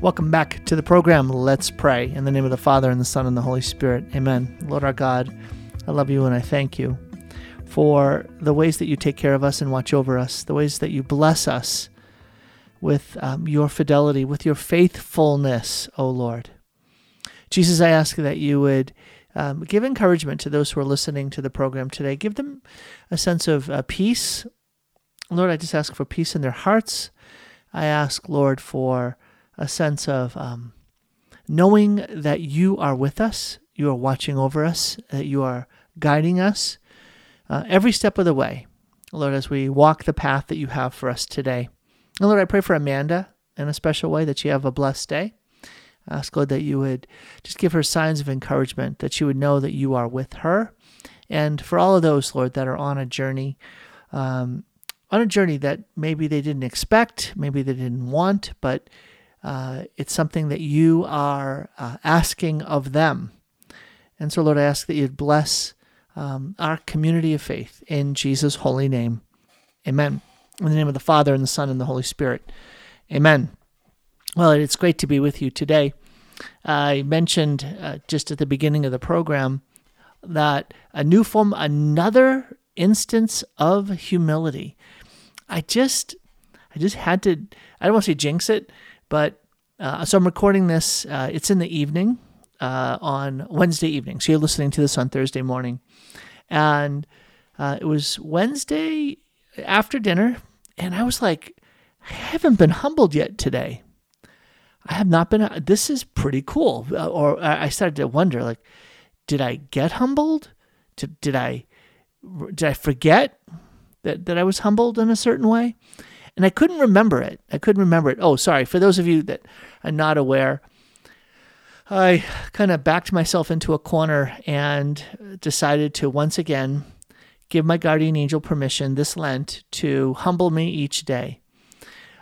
Welcome back to the program. Let's pray. In the name of the Father, and the Son, and the Holy Spirit. Amen. Lord our God, I love you and I thank you for the ways that you take care of us and watch over us, the ways that you bless us with um, your fidelity, with your faithfulness, O Lord. Jesus, I ask that you would um, give encouragement to those who are listening to the program today. Give them a sense of uh, peace. Lord, I just ask for peace in their hearts. I ask, Lord, for a sense of um, knowing that you are with us, you are watching over us, that you are guiding us uh, every step of the way. Lord, as we walk the path that you have for us today. And Lord, I pray for Amanda in a special way that she have a blessed day. I ask, Lord, that you would just give her signs of encouragement, that she would know that you are with her. And for all of those, Lord, that are on a journey, um, on a journey that maybe they didn't expect, maybe they didn't want, but uh, it's something that you are uh, asking of them. And so, Lord, I ask that you'd bless um, our community of faith in Jesus' holy name. Amen. In the name of the Father, and the Son, and the Holy Spirit. Amen. Well, it's great to be with you today. I mentioned uh, just at the beginning of the program that a new form, another instance of humility. I just, I just had to. I don't want to say jinx it, but uh, so I'm recording this. Uh, it's in the evening uh, on Wednesday evening. So you're listening to this on Thursday morning. And uh, it was Wednesday after dinner. And I was like, I haven't been humbled yet today. I have not been. This is pretty cool. Uh, or I started to wonder, like, did I get humbled? Did, did I did I forget that, that I was humbled in a certain way? And I couldn't remember it. I couldn't remember it. Oh, sorry. For those of you that are not aware, I kind of backed myself into a corner and decided to once again give my guardian angel permission this Lent to humble me each day.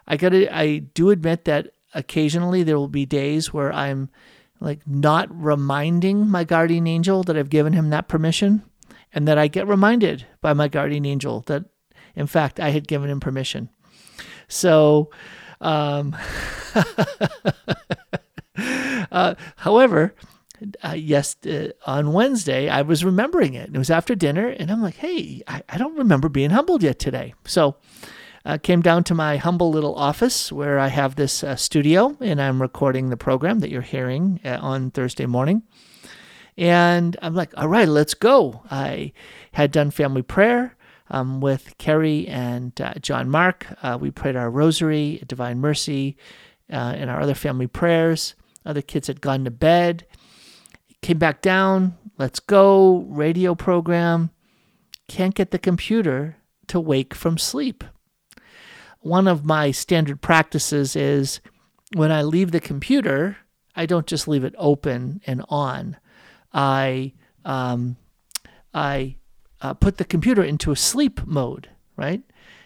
I got I do admit that occasionally there will be days where I'm like not reminding my guardian angel that I've given him that permission and that I get reminded by my guardian angel that in fact I had given him permission. So, um, uh, however, uh, yes, uh, on Wednesday, I was remembering it. It was after dinner, and I'm like, hey, I, I don't remember being humbled yet today. So, uh, came down to my humble little office where I have this uh, studio, and I'm recording the program that you're hearing uh, on Thursday morning. And I'm like, all right, let's go. I had done family prayer um, with Kerry and uh, John Mark. Uh, we prayed our rosary, Divine Mercy, uh, and our other family prayers. Other kids had gone to bed. Came back down. Let's go. Radio program. Can't get the computer to wake from sleep. One of my standard practices is when I leave the computer, I don't just leave it open and on. I um, I uh, put the computer into a sleep mode, right?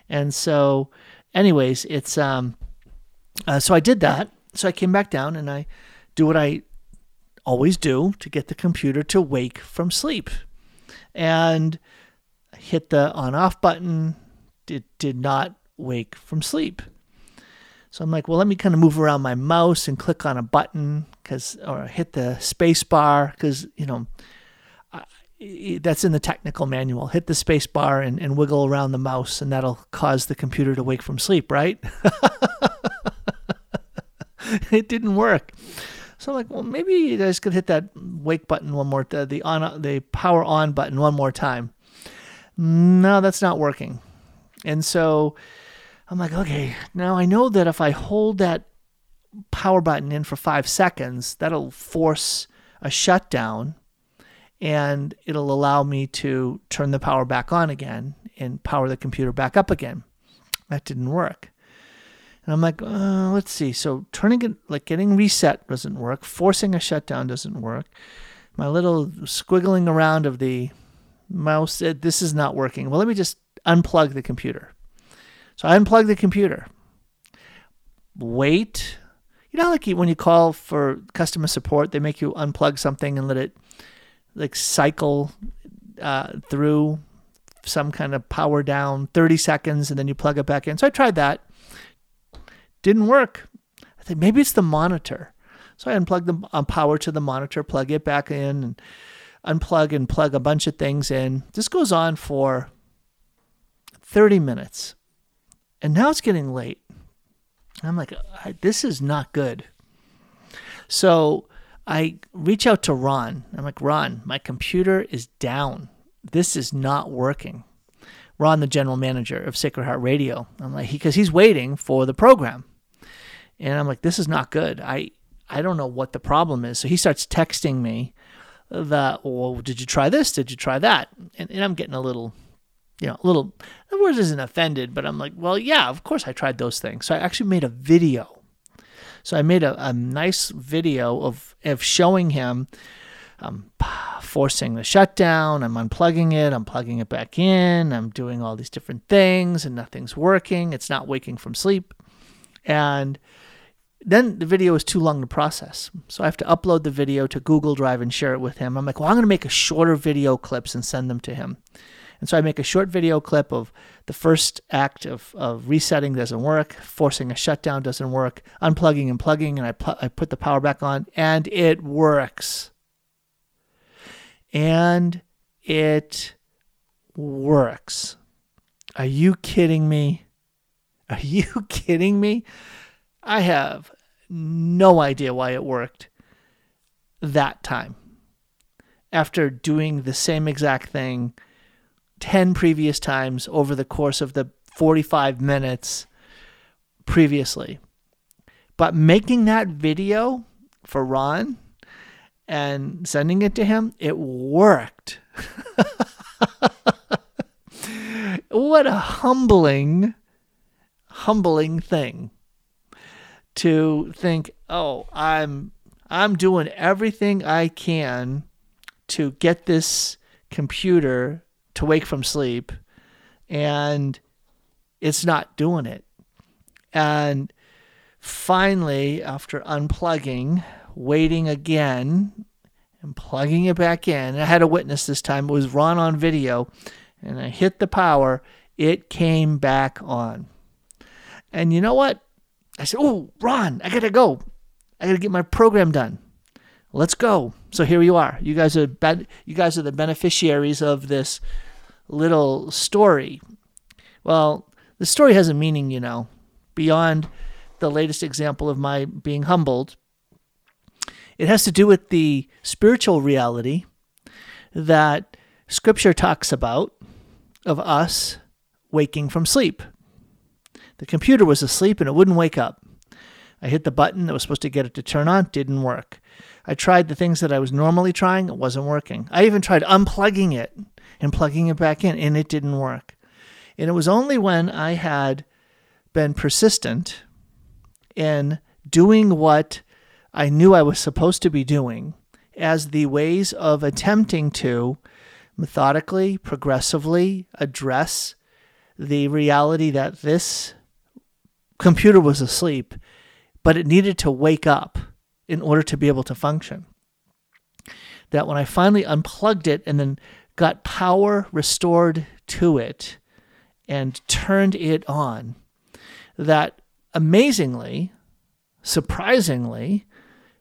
And so, anyways, it's um, uh, so I did that. So I came back down and I do what I always do to get the computer to wake from sleep, and hit the on-off button. It did not wake from sleep. So I'm like, well, let me kind of move around my mouse and click on a button because, or hit the space bar because, you know, that's in the technical manual. Hit the space bar and, and wiggle around the mouse, and that'll cause the computer to wake from sleep, right? it didn't work. So I'm like, well, maybe I guys could hit that wake button one more, the, the on, the power on button one more time. No, that's not working. And so I'm like, okay, now I know that if I hold that power button in for five seconds, that'll force a shutdown and it'll allow me to turn the power back on again and power the computer back up again. That didn't work. And I'm like, uh, let's see. So turning it, like getting reset doesn't work. Forcing a shutdown doesn't work. My little squiggling around of the mouse, said, this is not working. Well, let me just unplug the computer. So I unplug the computer. Wait. You know, like when you call for customer support, they make you unplug something and let it like cycle uh, through some kind of power down 30 seconds and then you plug it back in. So I tried that. Didn't work. I think maybe it's the monitor. So I unplug the um, power to the monitor, plug it back in, and unplug and plug a bunch of things in. This goes on for 30 minutes. And now it's getting late. I'm like, this is not good. So I reach out to Ron. I'm like, Ron, my computer is down. This is not working. Ron, the general manager of Sacred Heart Radio. I'm like, because he's waiting for the program. And I'm like, this is not good. I I don't know what the problem is. So he starts texting me that, well, did you try this? Did you try that? And, and I'm getting a little, you know, a little, the word isn't offended, but I'm like, well, yeah, of course I tried those things. So I actually made a video. So I made a, a nice video of, of showing him I'm forcing the shutdown, I'm unplugging it, I'm plugging it back in, I'm doing all these different things and nothing's working. It's not waking from sleep. And then the video is too long to process. So I have to upload the video to Google Drive and share it with him. I'm like, well, I'm going to make a shorter video clips and send them to him. And so I make a short video clip of the first act of, of resetting doesn't work, forcing a shutdown doesn't work, unplugging and plugging, and I, pl- I put the power back on, and it works. And it works. Are you kidding me? Are you kidding me? I have no idea why it worked that time. After doing the same exact thing 10 previous times over the course of the 45 minutes previously. But making that video for Ron and sending it to him, it worked. what a humbling, humbling thing to think, oh, I'm I'm doing everything I can to get this computer to wake from sleep and it's not doing it. And finally, after unplugging, waiting again, and plugging it back in, I had a witness this time. It was Ron on video, and I hit the power. It came back on. And you know what? I said, "Oh, Ron, I gotta go. I gotta get my program done. Let's go." So here you are. You guys are ben- you guys are the beneficiaries of this little story. Well, the story has a meaning, you know, beyond the latest example of my being humbled. It has to do with the spiritual reality that Scripture talks about of us waking from sleep. The computer was asleep and it wouldn't wake up. I hit the button that was supposed to get it to turn on, didn't work. I tried the things that I was normally trying, it wasn't working. I even tried unplugging it and plugging it back in, and it didn't work. And it was only when I had been persistent in doing what I knew I was supposed to be doing as the ways of attempting to methodically, progressively address the reality that this computer was asleep, but it needed to wake up in order to be able to function. That when I finally unplugged it and then got power restored to it and turned it on, that amazingly, surprisingly,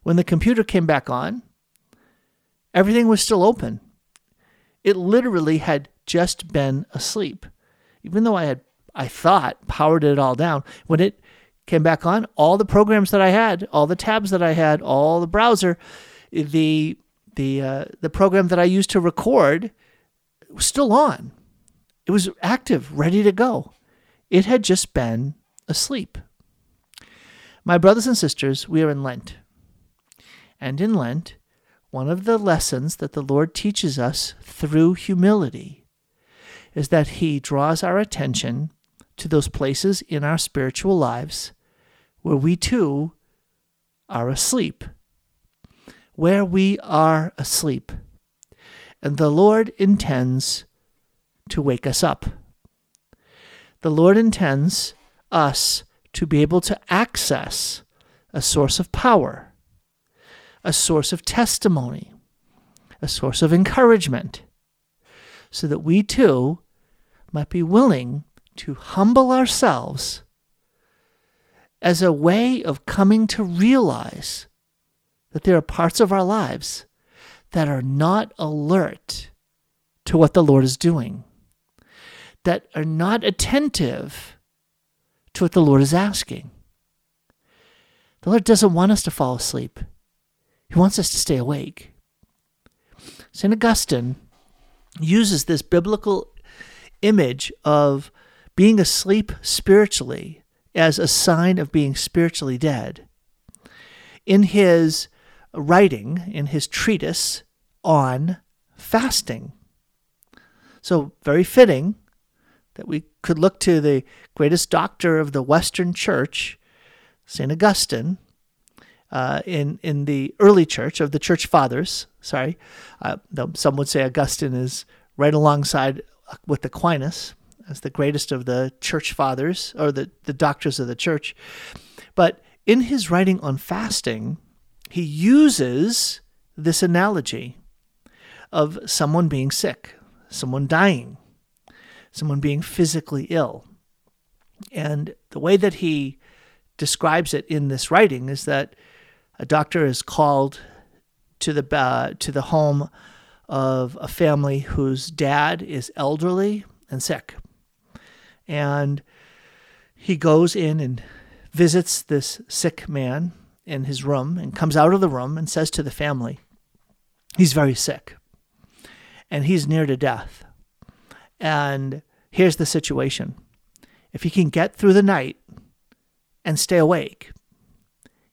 when the computer came back on, everything was still open. It literally had just been asleep. Even though I had I thought powered it all down. When it came back on, all the programs that I had, all the tabs that I had, all the browser, the the uh, the program that I used to record was still on. It was active, ready to go. It had just been asleep. My brothers and sisters, we are in Lent. And in Lent, one of the lessons that the Lord teaches us through humility is that He draws our attention to those places in our spiritual lives where we too are asleep. Where we are asleep. And the Lord intends to wake us up. The Lord intends us to be able to access a source of power, a source of testimony, a source of encouragement, so that we too might be willing to humble ourselves as a way of coming to realize that there are parts of our lives that are not alert to what the Lord is doing, that are not attentive to what the Lord is asking. The Lord doesn't want us to fall asleep, He wants us to stay awake. St. Augustine uses this biblical image of being asleep spiritually as a sign of being spiritually dead. In his writing, in his treatise on fasting. So, very fitting that we could look to the greatest doctor of the Western Church, St. Augustine, uh, in, in the early church of the church fathers. Sorry, uh, some would say Augustine is right alongside with Aquinas as the greatest of the church fathers or the, the doctors of the church. But in his writing on fasting, he uses this analogy of someone being sick, someone dying, someone being physically ill. And the way that he describes it in this writing is that a doctor is called to the uh, to the home of a family whose dad is elderly and sick. And he goes in and visits this sick man in his room and comes out of the room and says to the family, He's very sick and he's near to death. And here's the situation if he can get through the night and stay awake,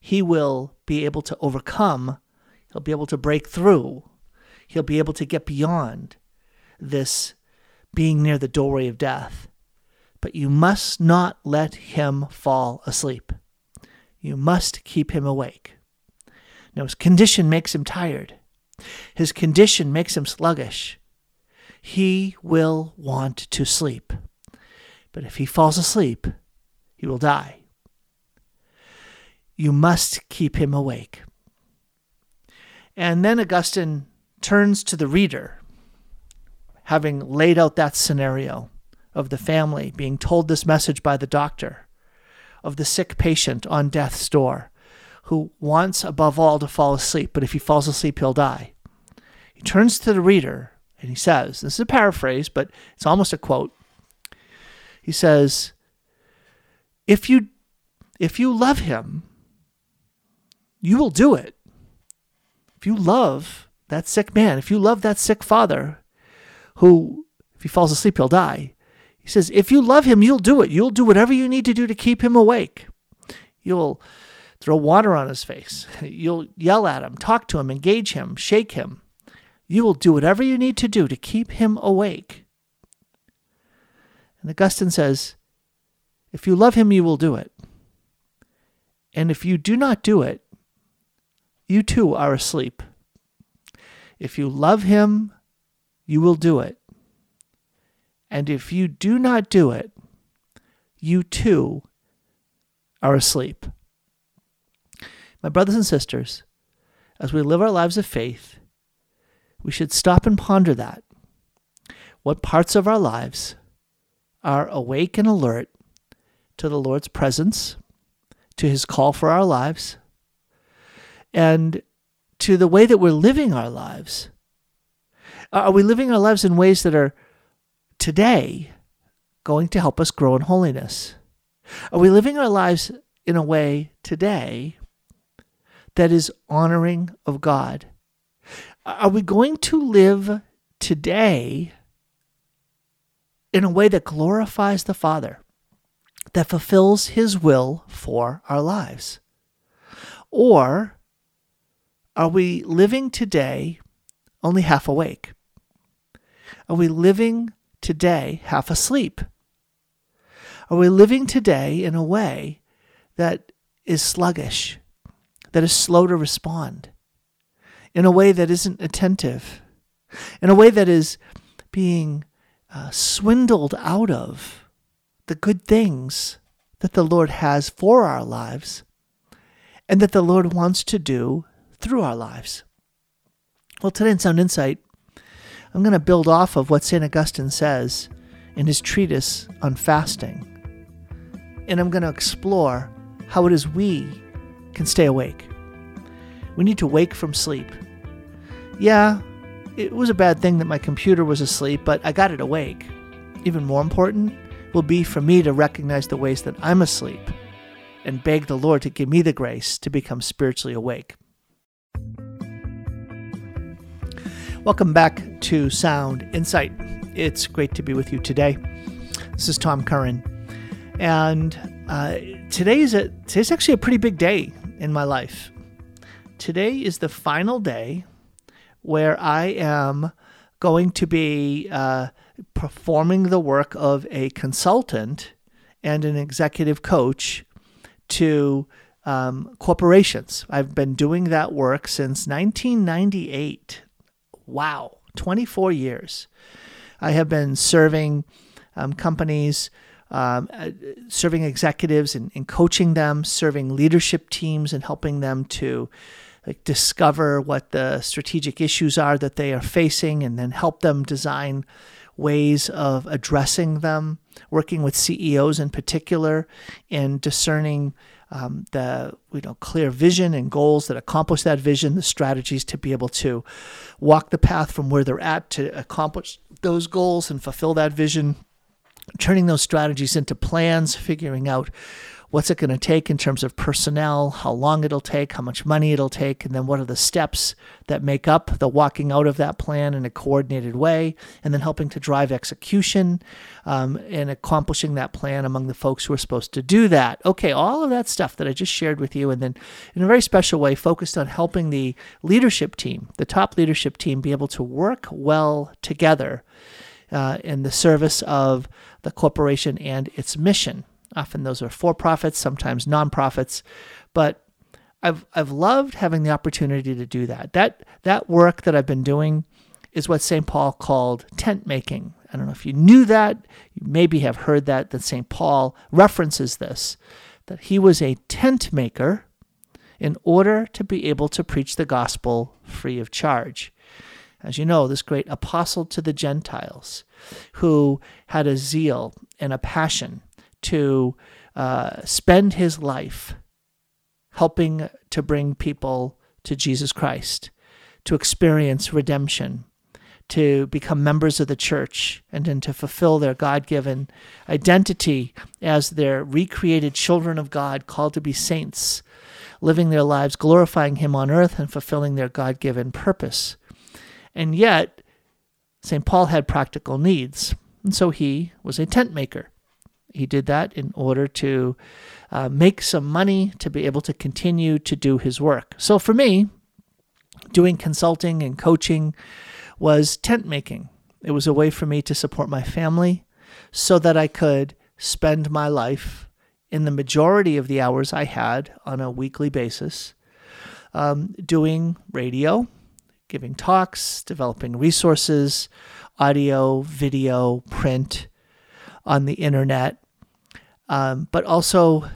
he will be able to overcome, he'll be able to break through he'll be able to get beyond this being near the doorway of death. But you must not let him fall asleep. You must keep him awake. Now, his condition makes him tired. His condition makes him sluggish. He will want to sleep. But if he falls asleep, he will die. You must keep him awake. And then Augustine turns to the reader, having laid out that scenario of the family being told this message by the doctor, of the sick patient on death's door who wants above all to fall asleep, but if he falls asleep, he'll die. He turns to the reader and he says, This is a paraphrase, but it's almost a quote. He says, If you if you love him, you will do it. If you love that sick man, if you love that sick father who, if he falls asleep, he'll die, he says, if you love him, you'll do it. You'll do whatever you need to do to keep him awake. You'll throw water on his face. You'll yell at him, talk to him, engage him, shake him. You will do whatever you need to do to keep him awake. And Augustine says, if you love him, you will do it. And if you do not do it, you too are asleep. If you love him, you will do it. And if you do not do it, you too are asleep. My brothers and sisters, as we live our lives of faith, we should stop and ponder that. What parts of our lives are awake and alert to the Lord's presence, to his call for our lives, and to the way that we're living our lives. Are we living our lives in ways that are today going to help us grow in holiness? Are we living our lives in a way today that is honoring of God? Are we going to live today in a way that glorifies the Father, that fulfills His will for our lives? Or are we living today only half awake? Are we living today half asleep? Are we living today in a way that is sluggish, that is slow to respond, in a way that isn't attentive, in a way that is being uh, swindled out of the good things that the Lord has for our lives and that the Lord wants to do through our lives. Well, today in Sound Insight, I'm going to build off of what St. Augustine says in his treatise on fasting. And I'm going to explore how it is we can stay awake. We need to wake from sleep. Yeah, it was a bad thing that my computer was asleep, but I got it awake. Even more important will be for me to recognize the ways that I'm asleep and beg the Lord to give me the grace to become spiritually awake. Welcome back to Sound Insight. It's great to be with you today. This is Tom Curran, and uh, today is a today's actually a pretty big day in my life. Today is the final day where I am going to be uh, performing the work of a consultant and an executive coach to um, corporations. I've been doing that work since 1998. Wow, 24 years. I have been serving um, companies, um, uh, serving executives and, and coaching them, serving leadership teams and helping them to like discover what the strategic issues are that they are facing and then help them design ways of addressing them, working with CEOs in particular, and discerning um, the you know clear vision and goals that accomplish that vision, the strategies to be able to walk the path from where they're at to accomplish those goals and fulfill that vision, turning those strategies into plans, figuring out what's it going to take in terms of personnel, how long it'll take, how much money it'll take, and then what are the steps that make up the walking out of that plan in a coordinated way, and then helping to drive execution um, and accomplishing that plan among the folks who are supposed to do that. Okay, all of that stuff that I just shared with you, and then in a very special way, focused on helping the leadership team, the top leadership team, be able to work well together. Uh, in the service of the corporation and its mission. Often those are for profits, sometimes nonprofits, but I've I've loved having the opportunity to do that. That that work that I've been doing is what St. Paul called tent making. I don't know if you knew that. You maybe have heard that that St. Paul references this that he was a tent maker in order to be able to preach the gospel free of charge. As you know, this great apostle to the Gentiles who had a zeal and a passion to uh, spend his life helping to bring people to Jesus Christ, to experience redemption, to become members of the church, and then to fulfill their God given identity as their recreated children of God, called to be saints, living their lives glorifying Him on earth and fulfilling their God given purpose. And yet, St. Paul had practical needs, and so he was a tent maker. He did that in order to uh, make some money to be able to continue to do his work. So for me, doing consulting and coaching was tent making. It was a way for me to support my family so that I could spend my life in the majority of the hours I had on a weekly basis um, doing radio, giving talks, developing resources, audio, video, print on the internet, um, but also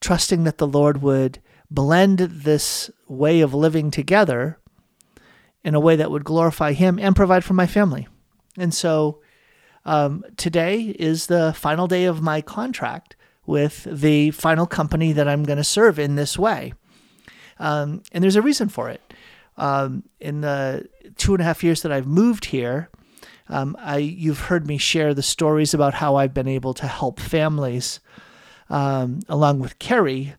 trusting that the Lord would blend this way of living together in a way that would glorify Him and provide for my family. And so um, today is the final day of my contract with the final company that I'm going to serve in this way. Um, and there's a reason for it. Um, in the two and a half years that I've moved here, um, I, you've heard me share the stories about how I've been able to help families, um, along with Kerry,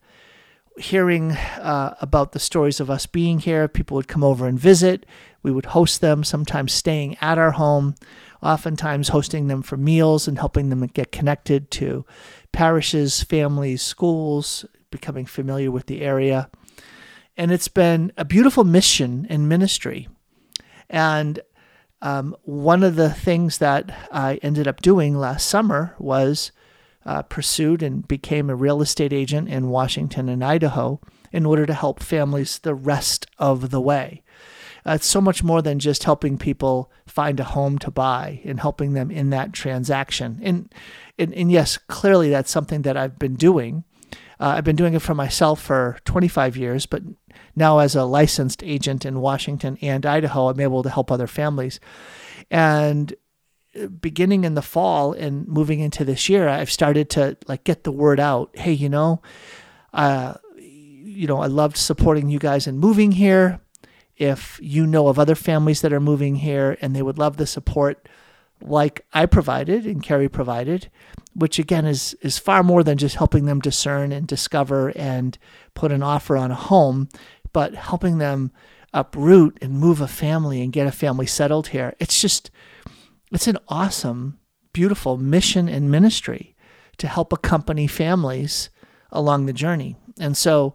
hearing uh, about the stories of us being here. People would come over and visit. We would host them, sometimes staying at our home, oftentimes hosting them for meals and helping them get connected to parishes, families, schools, becoming familiar with the area. And it's been a beautiful mission and ministry. And um, one of the things that I ended up doing last summer was uh, pursued and became a real estate agent in Washington and Idaho in order to help families the rest of the way. Uh, it's so much more than just helping people find a home to buy and helping them in that transaction. And, and, and yes, clearly that's something that I've been doing. Uh, I've been doing it for myself for 25 years, but now as a licensed agent in Washington and Idaho, I'm able to help other families. And uh, beginning in the fall and moving into this year, I've started to like get the word out. Hey, you know, uh, you know, I loved supporting you guys in moving here. If you know of other families that are moving here and they would love the support like I provided and Carrie provided, which again is is far more than just helping them discern and discover and put an offer on a home, but helping them uproot and move a family and get a family settled here. It's just it's an awesome, beautiful mission and ministry to help accompany families along the journey. And so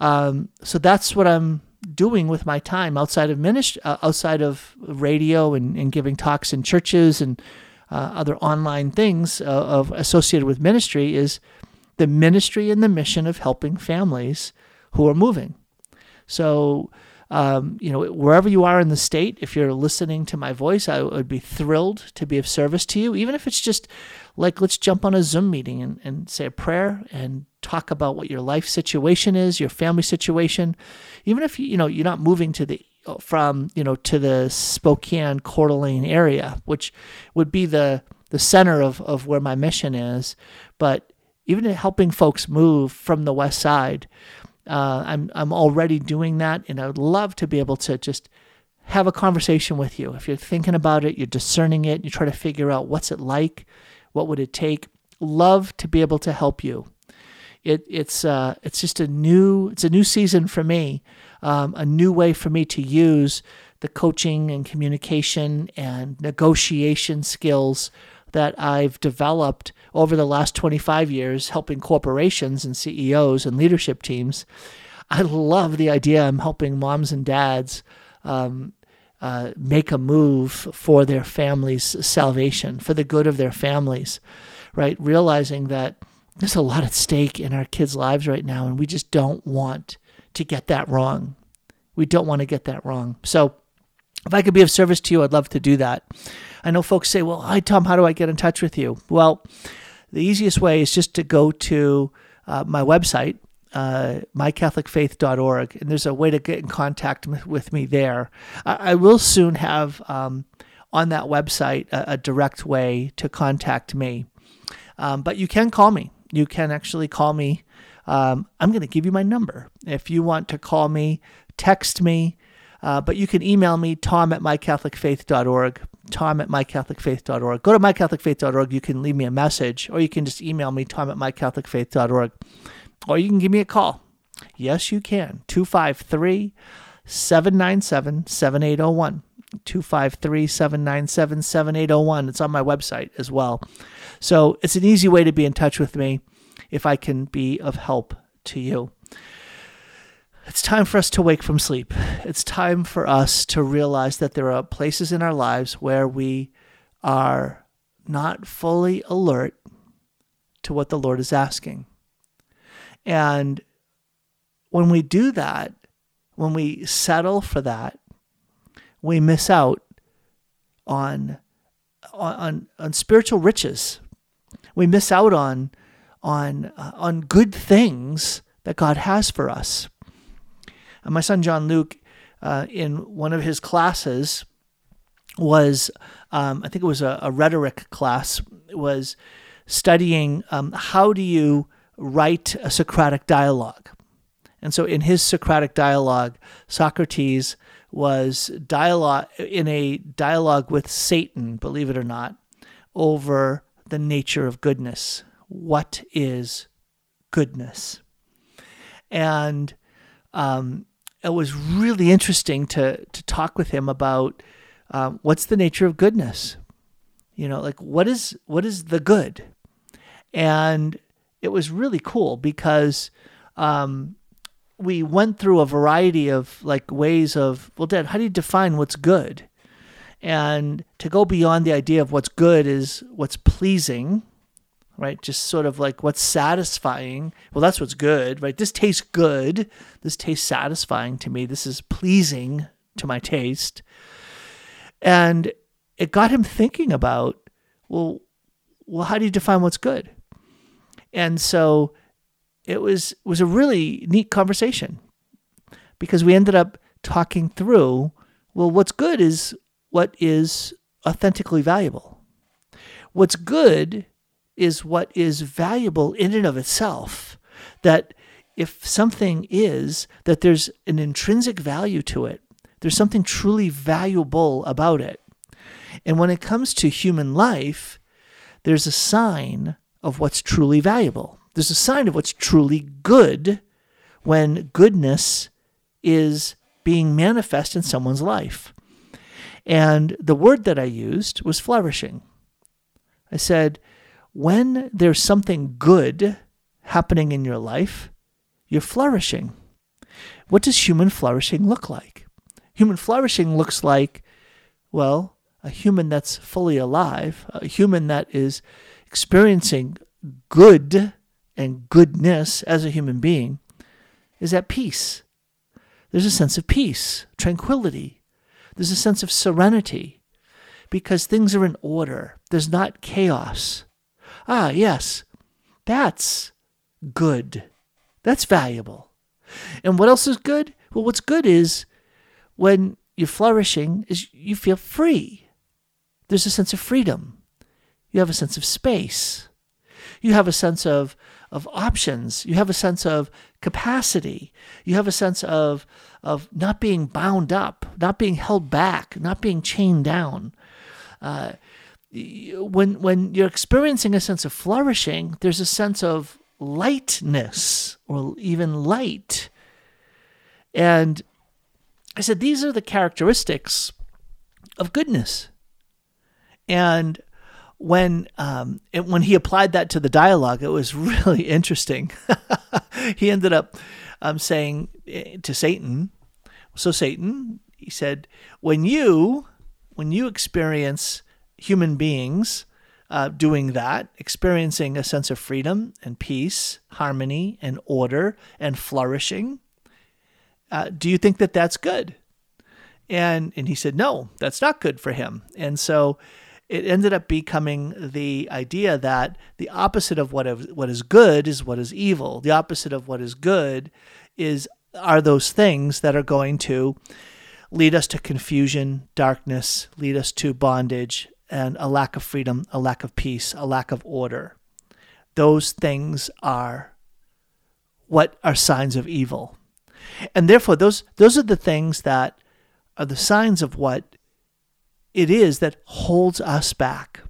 um, so that's what I'm doing with my time outside of ministry, uh, outside of radio and, and giving talks in churches and uh, other online things uh, of associated with ministry is the ministry and the mission of helping families who are moving. So, um, you know, wherever you are in the state, if you're listening to my voice, I would be thrilled to be of service to you, even if it's just like let's jump on a Zoom meeting and, and say a prayer and talk about what your life situation is, your family situation. Even if you, you know you're not moving to the from you know to the Spokane Coeur d'Alene area, which would be the the center of, of where my mission is, but even helping folks move from the west side, uh, I'm I'm already doing that, and I would love to be able to just have a conversation with you. If you're thinking about it, you're discerning it, you try to figure out what's it like, what would it take. Love to be able to help you it, it's uh, it's just a new it's a new season for me, um, a new way for me to use the coaching and communication and negotiation skills that I've developed over the last 25 years helping corporations and CEOs and leadership teams. I love the idea I'm helping moms and dads um, uh, make a move for their family's salvation, for the good of their families, right? Realizing that there's a lot at stake in our kids' lives right now, and we just don't want to get that wrong. We don't want to get that wrong. So, if I could be of service to you, I'd love to do that. I know folks say, well, hi, Tom, how do I get in touch with you? Well, the easiest way is just to go to uh, my website, uh, mycatholicfaith.org, and there's a way to get in contact with me there. I, I will soon have um, on that website a, a, direct way to contact me, um, but you can call me you can actually call me. Um, I'm going to give you my number. If you want to call me, text me, uh, but you can email me, tom at mycatholicfaith.org, tom at mycatholicfaith.org. Go to mycatholicfaith.org. You can leave me a message, or you can just email me, tom at mycatholicfaith.org, or you can give me a call. Yes, you can. 253 797 7801. 253 797 7801. It's on my website as well. So it's an easy way to be in touch with me if I can be of help to you. It's time for us to wake from sleep. It's time for us to realize that there are places in our lives where we are not fully alert to what the Lord is asking. And when we do that, when we settle for that, we miss out on on on spiritual riches. We miss out on on uh, on good things that God has for us. And my son John Luke, uh, in one of his classes, was um, I think it was a, a, rhetoric class, was studying um, how do you write a Socratic dialogue. And so in his Socratic dialogue, Socrates was dialogue in a dialogue with Satan, believe it or not, over the nature of goodness. What is goodness? And um, it was really interesting to to talk with him about um, what's the nature of goodness. You know, like what is what is the good? And it was really cool because um, we went through a variety of like ways of well dad how do you define what's good? And to go beyond the idea of what's good is what's pleasing right? Just sort of like what's satisfying. Well that's what's good right? This tastes good. This tastes satisfying to me. This is pleasing to my taste. And it got him thinking about well well how do you define what's good and so it was was a really neat conversation because we ended up talking through well what's good is what is authentically valuable what's good is what is valuable in and of itself that if something is, that there's an intrinsic value to it. There's something truly valuable about it. And when it comes to human life, there's a sign of what's truly valuable. There's a sign of what's truly good when goodness is being manifest in someone's life. And the word that I used was flourishing. I said, when there's something good happening in your life, you're flourishing. What does human flourishing look like? Human flourishing looks like, well, a human that's fully alive, a human that is experiencing good and goodness as a human being, is at peace. There's a sense of peace, tranquility. There's a sense of serenity because things are in order. There's not chaos. Ah, yes, that's good. That's valuable. And what else is good? Well, what's good is when you're flourishing is you feel free. There's a sense of freedom. You have a sense of space. You have a sense of of options. You have a sense of capacity. You have a sense of of not being bound up, not being held back, not being chained down. Uh, when when you're experiencing a sense of flourishing, there's a sense of lightness or even light. And I said these are the characteristics of goodness. And when um, it, when he applied that to the dialogue, it was really interesting. he ended up um, saying eh, to Satan, "So Satan," he said, "when you when you experience human beings uh, doing that, experiencing a sense of freedom and peace, harmony and order and flourishing. Uh, do you think that that's good? And and he said, no, that's not good for him. And so it ended up becoming the idea that the opposite of what is, what is good is what is evil. The opposite of what is good is are those things that are going to lead us to confusion, darkness, lead us to bondage, and a lack of freedom, a lack of peace, a lack of order. Those things are what are signs of evil. And therefore those those are the things that are the signs of what it is that holds us back.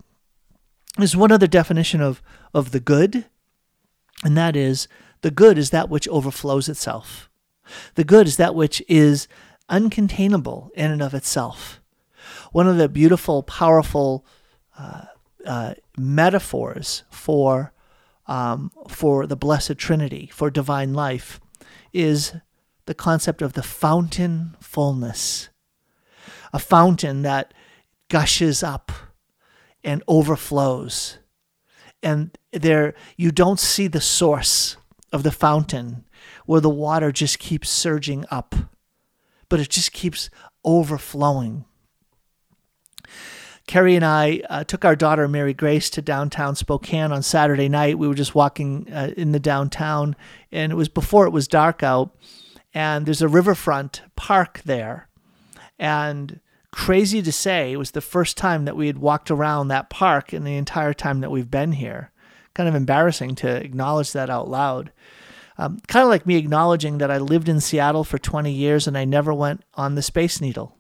There's one other definition of, of the good, and that is the good is that which overflows itself. The good is that which is uncontainable in and of itself one of the beautiful, powerful uh, uh, metaphors for um, for the Blessed Trinity, for divine life, is the concept of the fountain fullness, a fountain that gushes up and overflows, and there you don't see the source of the fountain where the water just keeps surging up, but it just keeps overflowing Carrie and I uh, took our daughter Mary Grace to downtown Spokane on Saturday night. We were just walking uh, in the downtown, and it was before it was dark out. And there's a riverfront park there, and crazy to say, it was the first time that we had walked around that park in the entire time that we've been here. Kind of embarrassing to acknowledge that out loud. Um, kind of like me acknowledging that I lived in Seattle for 20 years and I never went on the Space Needle.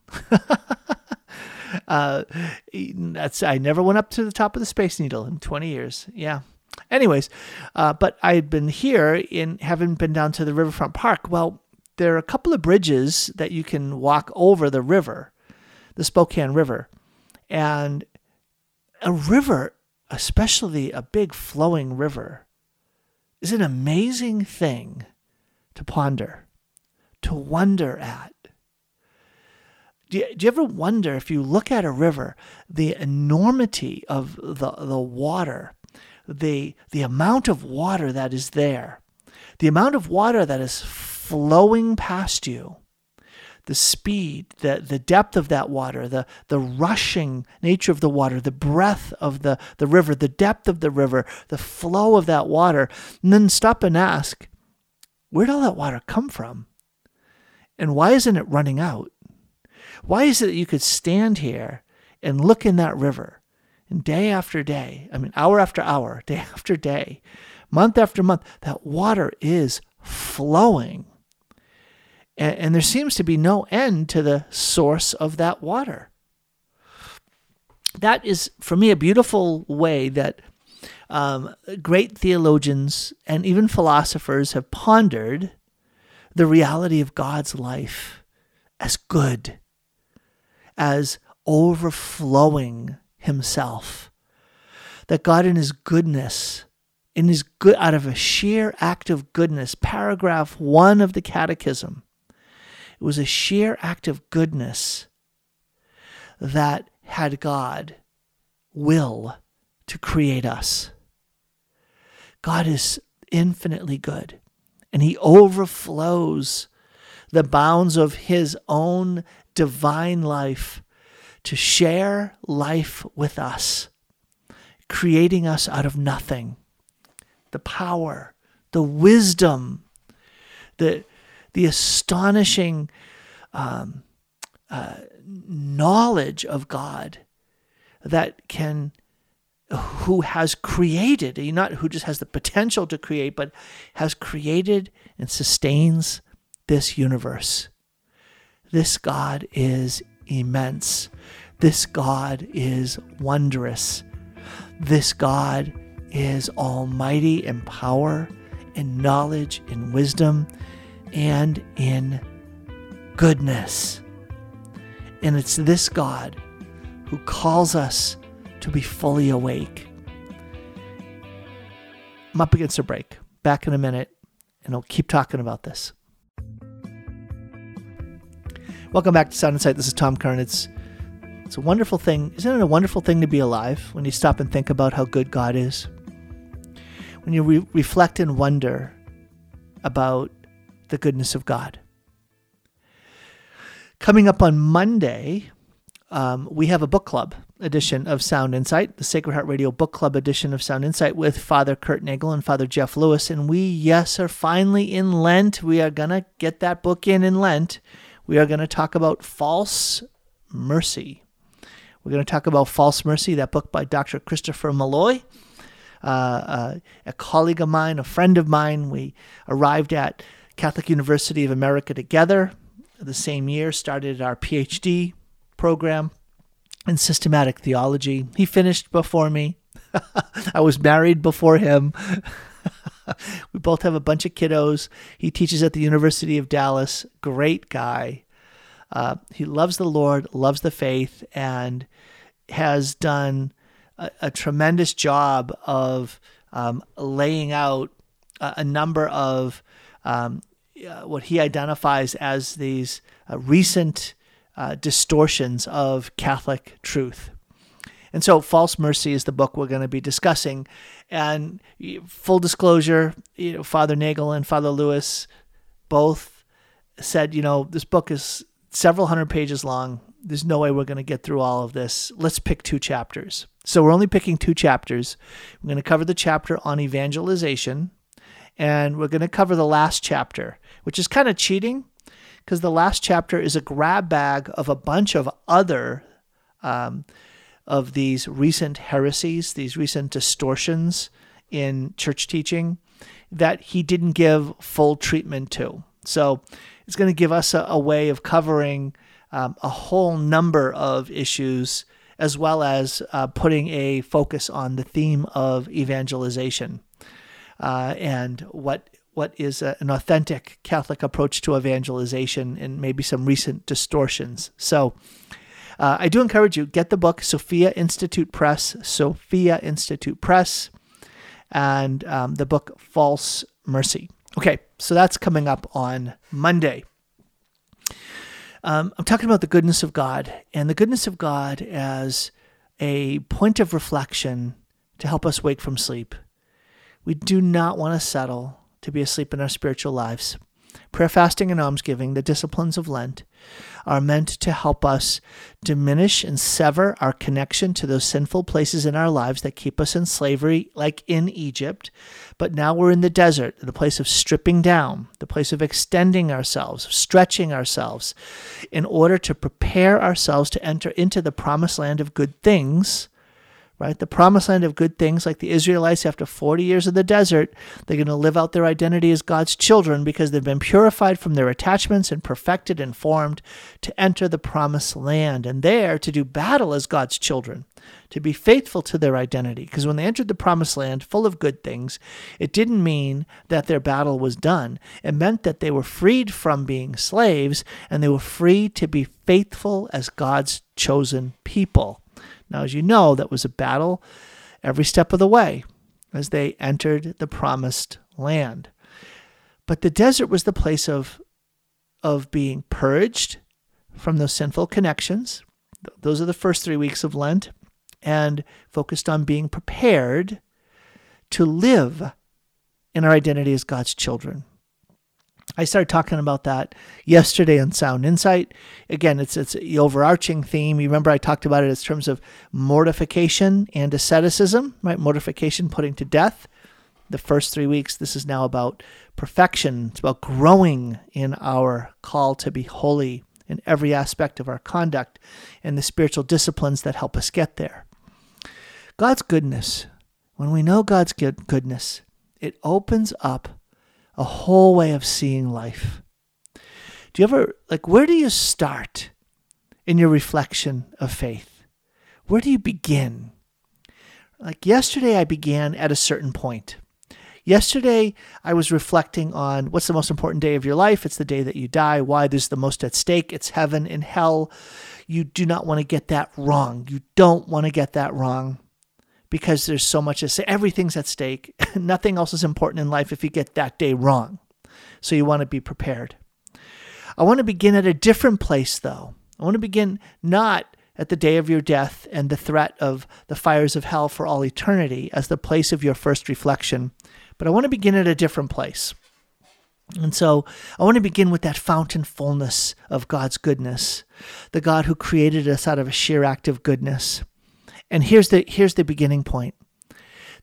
uh, that's I never went up to the top of the Space Needle in 20 years. Yeah. Anyways, uh, but I had been here in haven't been down to the Riverfront Park. Well, there are a couple of bridges that you can walk over the river, the Spokane River, and a river, especially a big flowing river, is an amazing thing to ponder, to wonder at. Do you, do you ever wonder if you look at a river, the enormity of the, the water, the, the amount of water that is there, the amount of water that is flowing past you, the speed, the, the depth of that water, the, the rushing nature of the water, the breadth of the, the river, the depth of the river, the flow of that water, and then stop and ask, where'd all that water come from? And why isn't it running out? Why is it that you could stand here and look in that river and day after day, I mean, hour after hour, day after day, month after month, that water is flowing. And, and there seems to be no end to the source of that water. That is, for me, a beautiful way that um, great theologians and even philosophers have pondered the reality of God's life as good, as overflowing Himself. That God, in His goodness, in His good, out of a sheer act of goodness, paragraph one of the Catechism, it was a sheer act of goodness that had God will to create us. God is infinitely good, and He overflows the bounds of His own divine life to share life with us, creating us out of nothing. The power, the wisdom, the, the astonishing um, uh, knowledge of God that can who has created, not who just has the potential to create, but has created and sustains this universe. This God is immense. This God is wondrous. This God is almighty in power, in knowledge, in wisdom, and in goodness. And it's this God who calls us to be fully awake. I'm up against a break. Back in a minute, and I'll keep talking about this. Welcome back to Sound Insight. This is Tom Curran. It's it's a wonderful thing. Isn't it a wonderful thing to be alive when you stop and think about how good God is? When you re- reflect and wonder about the goodness of God. Coming up on Monday, um, we have a book club edition of Sound Insight, the Sacred Heart Radio book club edition of Sound Insight with Father Kurt Nagel and Father Jeff Lewis. And we, yes, are finally in Lent. We are going to get that book in in Lent. We are going to talk about false mercy. We're going to talk about False Mercy, that book by Dr. Christopher Malloy, uh, uh, a colleague of mine, a friend of mine. We arrived at Catholic University of America together the same year, started our PhD program in systematic theology. He finished before me. I was married before him. we both have a bunch of kiddos. He teaches at the University of Dallas. Great guy. Uh, he loves the Lord, loves the faith, and has done a, a tremendous job of um, laying out a, a number of um, uh, what he identifies as these uh, recent uh, distortions of Catholic truth. And so, False Mercy is the book we're going to be discussing. And full disclosure, you know, Father Nagel and Father Lewis both said, you know, this book is several hundred pages long. There's no way we're going to get through all of this. Let's pick two chapters. So, we're only picking two chapters. We're going to cover the chapter on evangelization, and we're going to cover the last chapter, which is kind of cheating because the last chapter is a grab bag of a bunch of other um, of these recent heresies, these recent distortions in church teaching that he didn't give full treatment to. So it's going to give us a, a way of covering um, a whole number of issues as well as uh, putting a focus on the theme of evangelization uh, and what what is a, an authentic Catholic approach to evangelization and maybe some recent distortions. So uh, I do encourage you get the book Sophia Institute Press, Sophia Institute Press, and um, the book False Mercy. Okay, so that's coming up on Monday. Um, I'm talking about the goodness of God and the goodness of God as a point of reflection to help us wake from sleep. We do not want to settle to be asleep in our spiritual lives. Prayer, fasting, and almsgiving, the disciplines of Lent, are meant to help us diminish and sever our connection to those sinful places in our lives that keep us in slavery, like in Egypt. But now we're in the desert, the place of stripping down, the place of extending ourselves, stretching ourselves, in order to prepare ourselves to enter into the promised land of good things right? The promised land of good things, like the Israelites after 40 years of the desert, they're going to live out their identity as God's children because they've been purified from their attachments and perfected and formed to enter the promised land and there to do battle as God's children, to be faithful to their identity. Because when they entered the promised land full of good things, it didn't mean that their battle was done. It meant that they were freed from being slaves and they were free to be faithful as God's chosen people. Now, as you know, that was a battle every step of the way as they entered the promised land. But the desert was the place of, of being purged from those sinful connections. Those are the first three weeks of Lent, and focused on being prepared to live in our identity as God's children. I started talking about that yesterday on Sound Insight. Again, it's it's the overarching theme. You remember I talked about it as terms of mortification and asceticism, right? Mortification, putting to death. The first three weeks, this is now about perfection. It's about growing in our call to be holy in every aspect of our conduct and the spiritual disciplines that help us get there. God's goodness, when we know God's good, goodness, it opens up a whole way of seeing life. Do you ever, like, where do you start in your reflection of faith? Where do you begin? Like, yesterday, I began at a certain point. Yesterday, I was reflecting on what's the most important day of your life. It's the day that you die. Why? There's the most at stake. It's heaven and hell. You do not want to get that wrong. You don't want to get that wrong because there's so much to say. Everything's at stake. Nothing else is important in life if you get that day wrong. So you want to be prepared. I want to begin at a different place, though. I want to begin not at the day of your death and the threat of the fires of hell for all eternity as the place of your first reflection, but I want to begin at a different place. And so I want to begin with that fountain fullness of God's goodness, the God who created us out of a sheer act of goodness. And here's the here's the beginning point.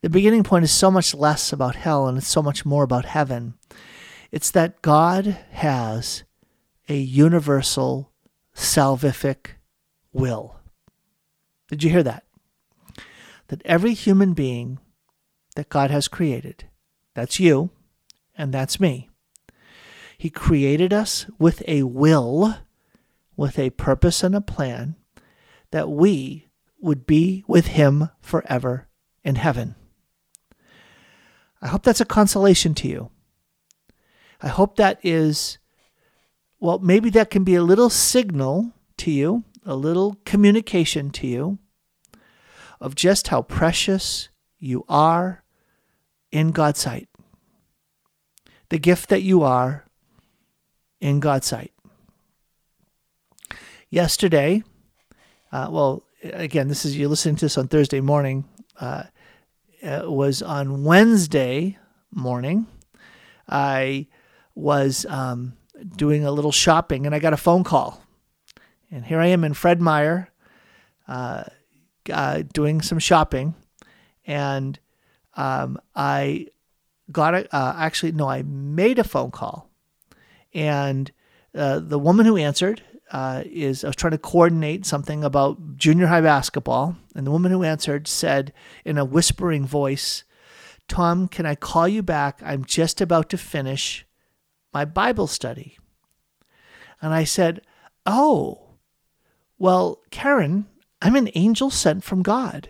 The beginning point is so much less about hell and it's so much more about heaven. It's that God has a universal salvific will. Did you hear that? That every human being that God has created, that's you and that's me. He created us with a will, with a purpose and a plan that we would be with him forever in heaven. I hope that's a consolation to you. I hope that is, well, maybe that can be a little signal to you, a little communication to you of just how precious you are in God's sight. The gift that you are in God's sight. Yesterday, uh, well, again, this is you're listening to this on Thursday morning. Uh, was on Wednesday morning. I was um, doing a little shopping and I got a phone call. And here I am in Fred Meyer uh, uh, doing some shopping. And um, I got a, uh, actually, no, I made a phone call. And uh, the woman who answered uh, is I was trying to coordinate something about junior high basketball, and the woman who answered said in a whispering voice, Tom, can I call you back? I'm just about to finish my Bible study. And I said, Oh, well, Karen, I'm an angel sent from God,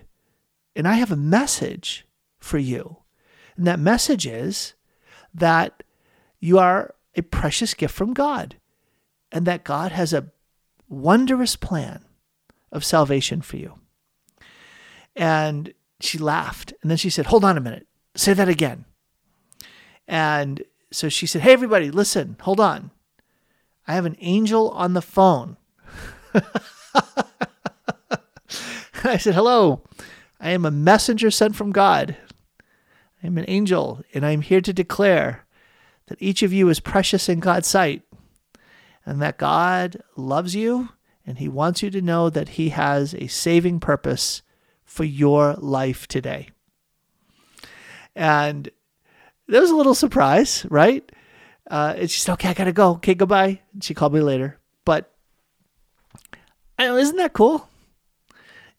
and I have a message for you. And that message is that you are a precious gift from God and that God has a wondrous plan of salvation for you. And she laughed. And then she said, Hold on a minute. Say that again. And so she said, Hey, everybody, listen, hold on. I have an angel on the phone. I said, Hello, I am a messenger sent from God. I am an angel, and I am here to declare that each of you is precious in God's sight and that God loves you and He wants you to know that He has a saving purpose for your life today. And there was a little surprise, right? Uh, and she said, okay, I got to go. Okay, goodbye. And she called me later. But know, isn't that cool?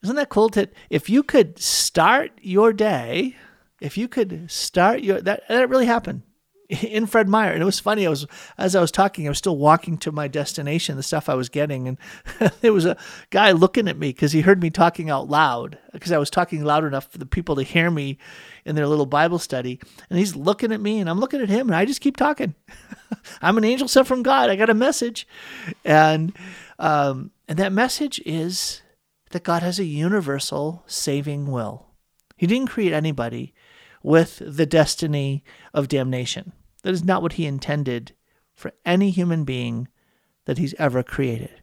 Isn't that cool to if you could start your day, if you could start your that that really happened in Fred Meyer. And it was funny. I was as I was talking, I was still walking to my destination, the stuff I was getting, and there was a guy looking at me because he heard me talking out loud because I was talking loud enough for the people to hear me in their little Bible study. And he's looking at me, and I'm looking at him, and I just keep talking. I'm an angel sent from God. I got a message, and um, and that message is that God has a universal saving will. He didn't create anybody with the destiny of damnation. That is not what he intended for any human being that he's ever created.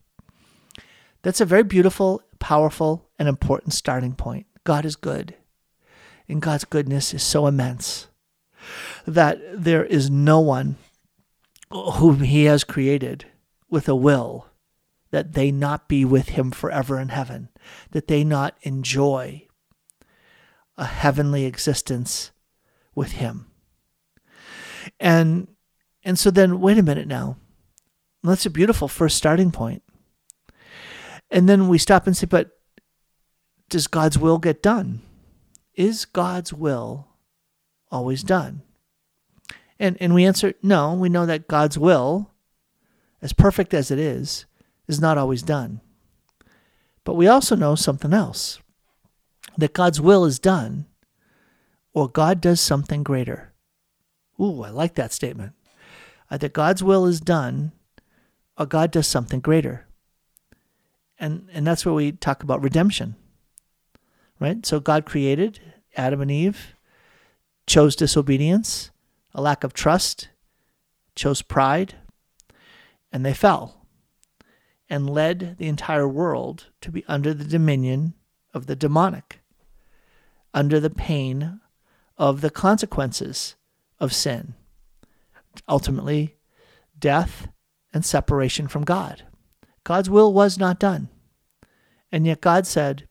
That's a very beautiful, powerful, and important starting point. God is good, and God's goodness is so immense that there is no one whom he has created with a will that they not be with him forever in heaven, that they not enjoy a heavenly existence with him. And and so then wait a minute now. That's a beautiful first starting point. And then we stop and say, but does God's will get done? Is God's will always done? And and we answer, no, we know that God's will, as perfect as it is, is not always done. But we also know something else. That God's will is done or God does something greater. Ooh, I like that statement. Uh, that God's will is done, or God does something greater. And, and that's where we talk about redemption, right? So God created Adam and Eve, chose disobedience, a lack of trust, chose pride, and they fell and led the entire world to be under the dominion of the demonic, under the pain of the consequences of sin. Ultimately, death and separation from God. God's will was not done. And yet God said,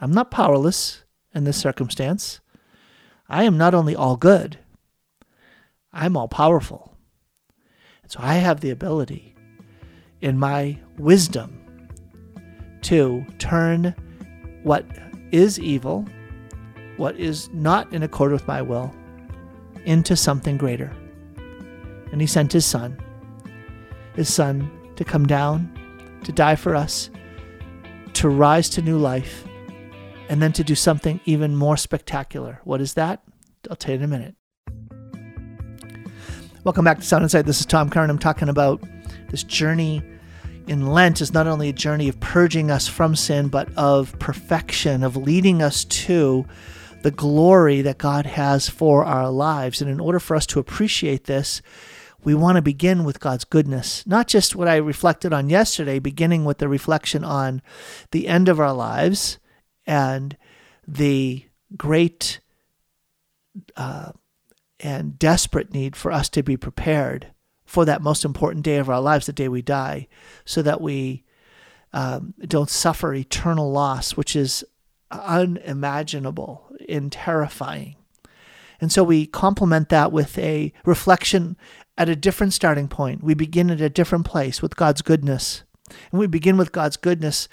I'm not powerless in this circumstance. I am not only all good, I'm all powerful. So I have the ability in my wisdom to turn what is evil what is not in accord with my will into something greater. And he sent his son, his son, to come down, to die for us, to rise to new life, and then to do something even more spectacular. What is that? I'll tell you in a minute. Welcome back to Sound Insight. This is Tom Curran. I'm talking about this journey in Lent is not only a journey of purging us from sin, but of perfection, of leading us to the glory that God has for our lives. And in order for us to appreciate this, we want to begin with God's goodness, not just what I reflected on yesterday, beginning with the reflection on the end of our lives and the great uh, and desperate need for us to be prepared for that most important day of our lives, the day we die, so that we um, don't suffer eternal loss, which is unimaginable and terrifying. And so we complement that with a reflection at a different starting point. We begin at a different place with God's goodness. And we begin with God's goodness,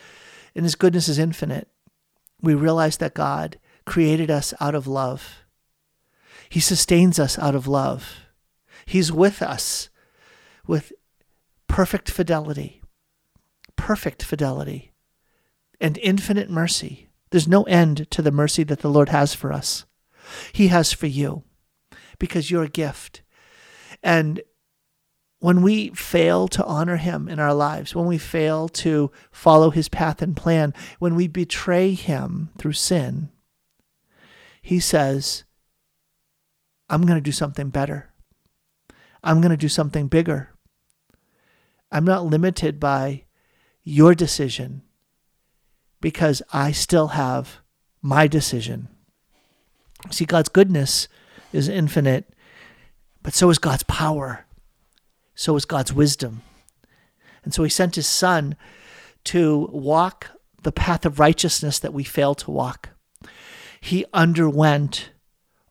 and His goodness is infinite. We realize that God created us out of love, He sustains us out of love. He's with us with perfect fidelity, perfect fidelity, and infinite mercy. There's no end to the mercy that the Lord has for us. He has for you because you're a gift. And when we fail to honor Him in our lives, when we fail to follow His path and plan, when we betray Him through sin, He says, I'm going to do something better. I'm going to do something bigger. I'm not limited by your decision because I still have my decision. See, God's goodness is infinite, but so is God's power. So is God's wisdom. And so he sent his son to walk the path of righteousness that we fail to walk. He underwent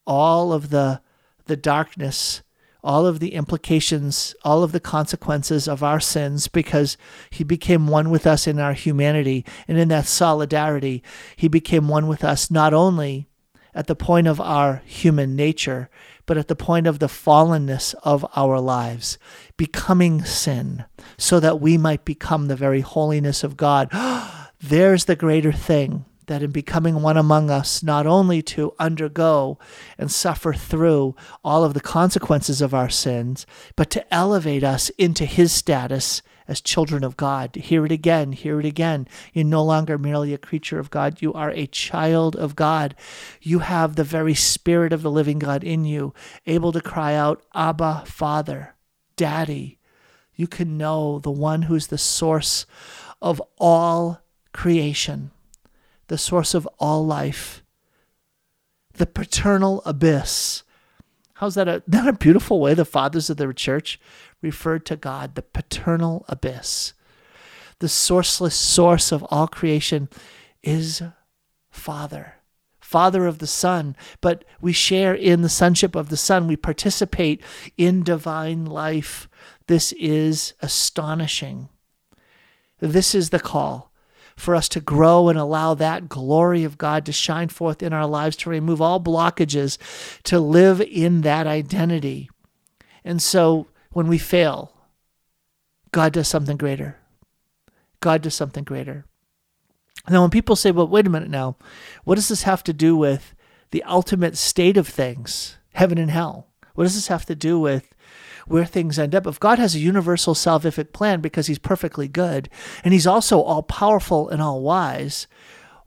all of the, the darkness, all of the implications, all of the consequences of our sins because he became one with us in our humanity. And in that solidarity, he became one with us not only at the point of our human nature, but at the point of the fallenness of our lives, becoming sin, so that we might become the very holiness of God. There's the greater thing that in becoming one among us, not only to undergo and suffer through all of the consequences of our sins, but to elevate us into his status as children of God. Hear it again, hear it again. You're no longer merely a creature of God, you are a child of God. You have the very spirit of the living God in you, able to cry out, Abba, Father, Daddy. You can know the one who's the source of all creation the source of all life, the paternal abyss. How's that? A, not a beautiful way the fathers of the church referred to God, the paternal abyss. The sourceless source of all creation is Father, Father of the Son. But we share in the sonship of the Son. We participate in divine life. This is astonishing. This is the call for us to grow and allow that glory of God to shine forth in our lives, to remove all blockages, to live in that identity. And so when we fail, God does something greater. God does something greater. Now, when people say, well, wait a minute now, what does this have to do with the ultimate state of things, heaven and hell? What does this have to do with where things end up. If God has a universal salvific plan because he's perfectly good and he's also all powerful and all wise,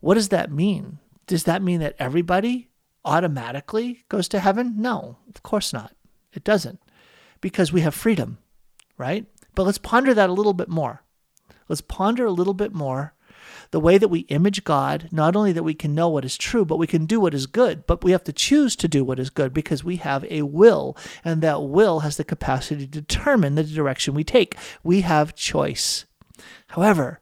what does that mean? Does that mean that everybody automatically goes to heaven? No, of course not. It doesn't because we have freedom, right? But let's ponder that a little bit more. Let's ponder a little bit more the way that we image God, not only that we can know what is true, but we can do what is good. But we have to choose to do what is good because we have a will, and that will has the capacity to determine the direction we take. We have choice. However,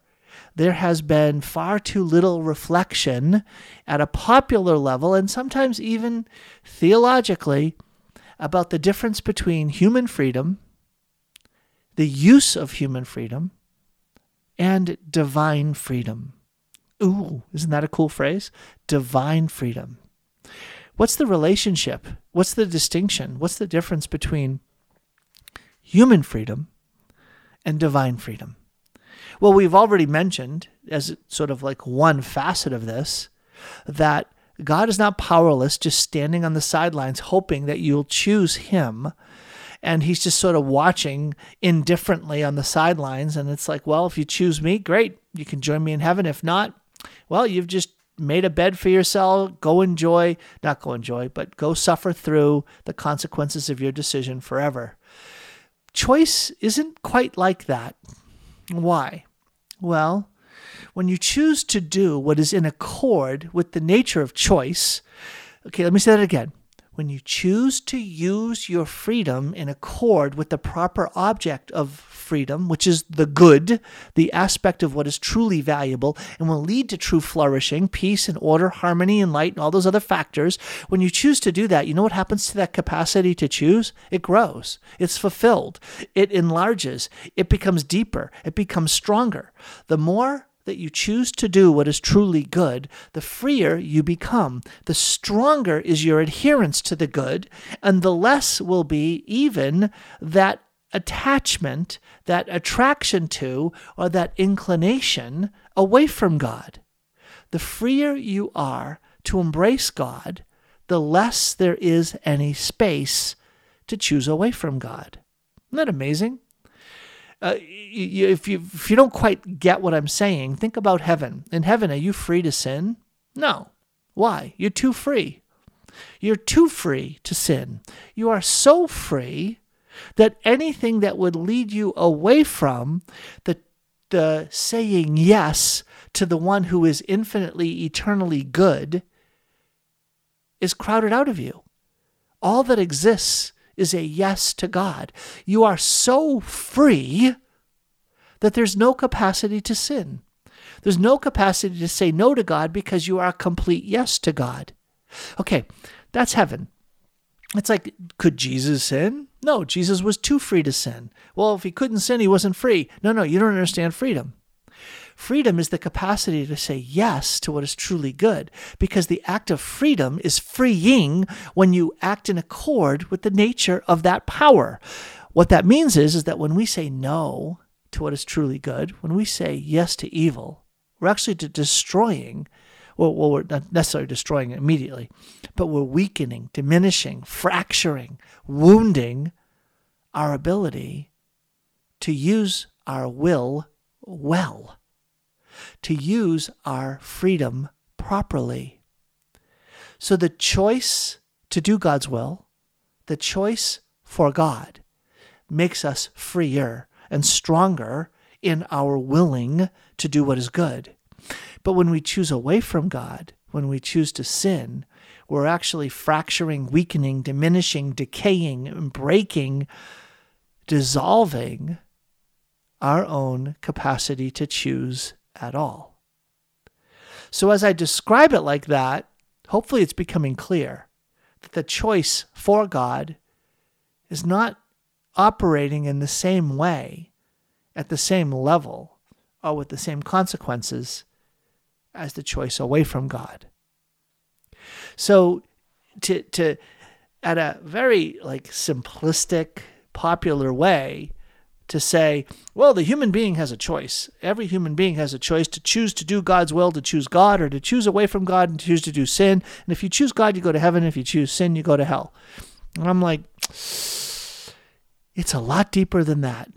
there has been far too little reflection at a popular level and sometimes even theologically about the difference between human freedom, the use of human freedom, and divine freedom. Ooh, isn't that a cool phrase? Divine freedom. What's the relationship? What's the distinction? What's the difference between human freedom and divine freedom? Well, we've already mentioned, as sort of like one facet of this, that God is not powerless, just standing on the sidelines, hoping that you'll choose Him. And He's just sort of watching indifferently on the sidelines. And it's like, well, if you choose me, great. You can join me in heaven. If not, well, you've just made a bed for yourself. Go enjoy, not go enjoy, but go suffer through the consequences of your decision forever. Choice isn't quite like that. Why? Well, when you choose to do what is in accord with the nature of choice, okay, let me say that again when you choose to use your freedom in accord with the proper object of freedom, which is the good, the aspect of what is truly valuable and will lead to true flourishing, peace and order, harmony and light, and all those other factors, when you choose to do that, you know what happens to that capacity to choose? It grows, it's fulfilled, it enlarges, it becomes deeper, it becomes stronger. The more that you choose to do what is truly good, the freer you become, the stronger is your adherence to the good, and the less will be even that attachment, that attraction to, or that inclination away from God. The freer you are to embrace God, the less there is any space to choose away from God. Isn't that amazing? Uh, if you if you don't quite get what I'm saying, think about heaven. In heaven, are you free to sin? No. Why? You're too free. You're too free to sin. You are so free that anything that would lead you away from the the saying yes to the one who is infinitely eternally good is crowded out of you. All that exists is a yes to God. You are so free that there's no capacity to sin. There's no capacity to say no to God because you are a complete yes to God. Okay, that's heaven. It's like, could Jesus sin? No, Jesus was too free to sin. Well, if he couldn't sin, he wasn't free. No, no, you don't understand freedom. Freedom is the capacity to say yes to what is truly good, because the act of freedom is freeing when you act in accord with the nature of that power. What that means is, is that when we say no to what is truly good, when we say yes to evil, we're actually destroying well, well, we're not necessarily destroying it immediately, but we're weakening, diminishing, fracturing, wounding our ability to use our will well, to use our freedom properly. So the choice to do God's will, the choice for God, makes us freer and stronger in our willing to do what is good. But when we choose away from God, when we choose to sin, we're actually fracturing, weakening, diminishing, decaying, breaking, dissolving our own capacity to choose at all. So, as I describe it like that, hopefully it's becoming clear that the choice for God is not operating in the same way, at the same level, or with the same consequences as the choice away from God. So to to at a very like simplistic popular way to say, well, the human being has a choice. Every human being has a choice to choose to do God's will, to choose God, or to choose away from God and choose to do sin. And if you choose God, you go to heaven. If you choose sin, you go to hell. And I'm like, it's a lot deeper than that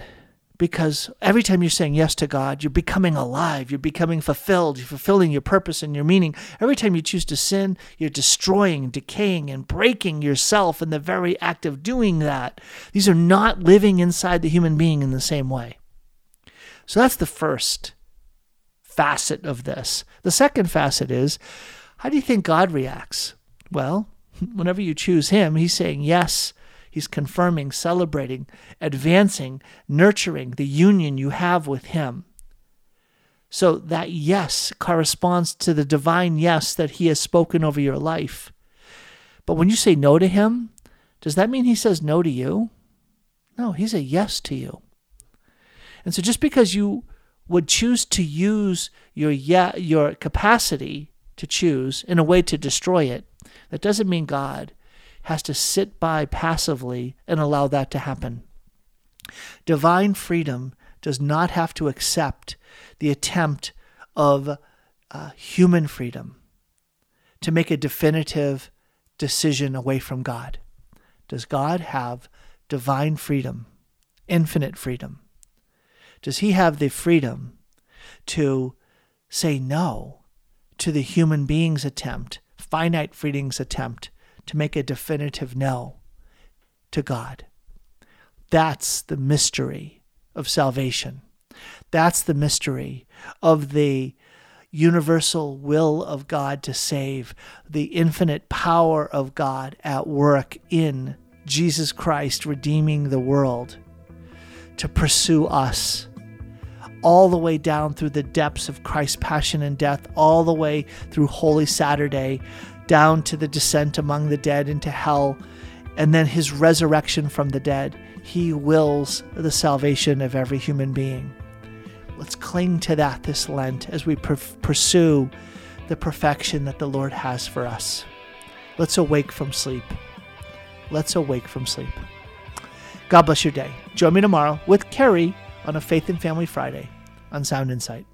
because every time you're saying yes to God, you're becoming alive, you're becoming fulfilled, you're fulfilling your purpose and your meaning. Every time you choose to sin, you're destroying, decaying, and breaking yourself in the very act of doing that. These are not living inside the human being in the same way. So that's the first facet of this. The second facet is how do you think God reacts? Well, whenever you choose Him, He's saying yes He's confirming, celebrating, advancing, nurturing the union you have with Him. So that yes corresponds to the divine yes that He has spoken over your life. But when you say no to Him, does that mean He says no to you? No, He's a yes to you. And so just because you would choose to use your yeah, your capacity to choose in a way to destroy it, that doesn't mean God has to sit by passively and allow that to happen. Divine freedom does not have to accept the attempt of uh, human freedom to make a definitive decision away from God. Does God have divine freedom, infinite freedom? Does he have the freedom to say no to the human being's attempt, finite freedom's attempt to make a definitive no to God. That's the mystery of salvation. That's the mystery of the universal will of God to save, the infinite power of God at work in Jesus Christ, redeeming the world to pursue us all the way down through the depths of Christ's passion and death, all the way through Holy Saturday, down to the descent among the dead into hell, and then his resurrection from the dead. He wills the salvation of every human being. Let's cling to that this Lent as we per- pursue the perfection that the Lord has for us. Let's awake from sleep. Let's awake from sleep. God bless your day. Join me tomorrow with Carrie on a Faith and Family Friday on Sound Insight.